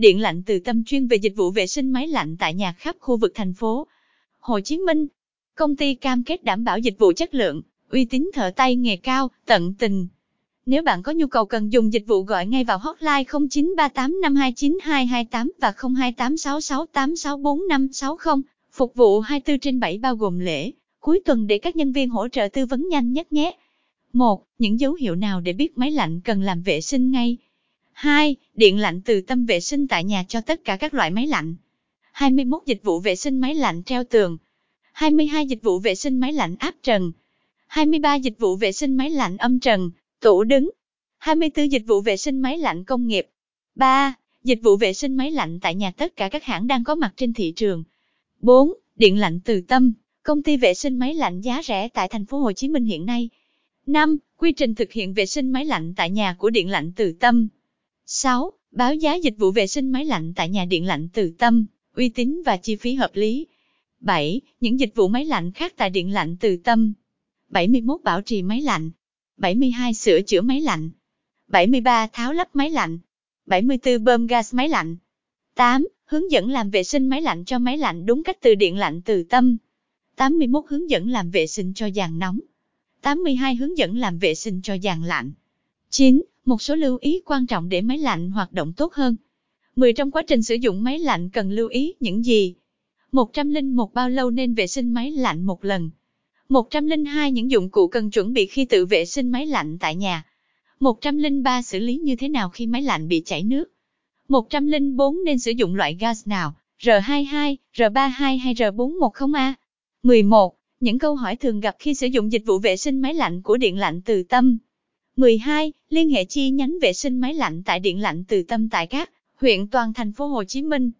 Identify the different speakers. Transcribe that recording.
Speaker 1: điện lạnh từ tâm chuyên về dịch vụ vệ sinh máy lạnh tại nhà khắp khu vực thành phố Hồ Chí Minh. Công ty cam kết đảm bảo dịch vụ chất lượng, uy tín thợ tay nghề cao, tận tình. Nếu bạn có nhu cầu cần dùng dịch vụ gọi ngay vào hotline 0938529228 và 028668646560, phục vụ 24 trên 7 bao gồm lễ, cuối tuần để các nhân viên hỗ trợ tư vấn nhanh nhất nhé. 1. Những dấu hiệu nào để biết máy lạnh cần làm vệ sinh ngay? 2. Điện lạnh từ tâm vệ sinh tại nhà cho tất cả các loại máy lạnh. 21 dịch vụ vệ sinh máy lạnh treo tường. 22 dịch vụ vệ sinh máy lạnh áp trần. 23 dịch vụ vệ sinh máy lạnh âm trần, tủ đứng. 24 dịch vụ vệ sinh máy lạnh công nghiệp. 3. Dịch vụ vệ sinh máy lạnh tại nhà tất cả các hãng đang có mặt trên thị trường. 4. Điện lạnh từ tâm, công ty vệ sinh máy lạnh giá rẻ tại thành phố Hồ Chí Minh hiện nay. 5. Quy trình thực hiện vệ sinh máy lạnh tại nhà của Điện lạnh từ tâm. 6. Báo giá dịch vụ vệ sinh máy lạnh tại nhà Điện lạnh từ tâm, uy tín và chi phí hợp lý. 7. Những dịch vụ máy lạnh khác tại Điện lạnh từ tâm. 71. Bảo trì máy lạnh. 72. Sửa chữa máy lạnh. 73. Tháo lắp máy lạnh. 74. Bơm gas máy lạnh. 8. Hướng dẫn làm vệ sinh máy lạnh cho máy lạnh đúng cách từ điện lạnh từ tâm. 81. Hướng dẫn làm vệ sinh cho dàn nóng. 82. Hướng dẫn làm vệ sinh cho dàn lạnh. 9. Một số lưu ý quan trọng để máy lạnh hoạt động tốt hơn. 10. Trong quá trình sử dụng máy lạnh cần lưu ý những gì? 101 bao lâu nên vệ sinh máy lạnh một lần? 102 những dụng cụ cần chuẩn bị khi tự vệ sinh máy lạnh tại nhà. 103 xử lý như thế nào khi máy lạnh bị chảy nước. 104 nên sử dụng loại gas nào, R22, R32 hay R410A. 11. Những câu hỏi thường gặp khi sử dụng dịch vụ vệ sinh máy lạnh của Điện lạnh Từ Tâm. 12. Liên hệ chi nhánh vệ sinh máy lạnh tại Điện lạnh Từ Tâm tại các huyện toàn thành phố Hồ Chí Minh.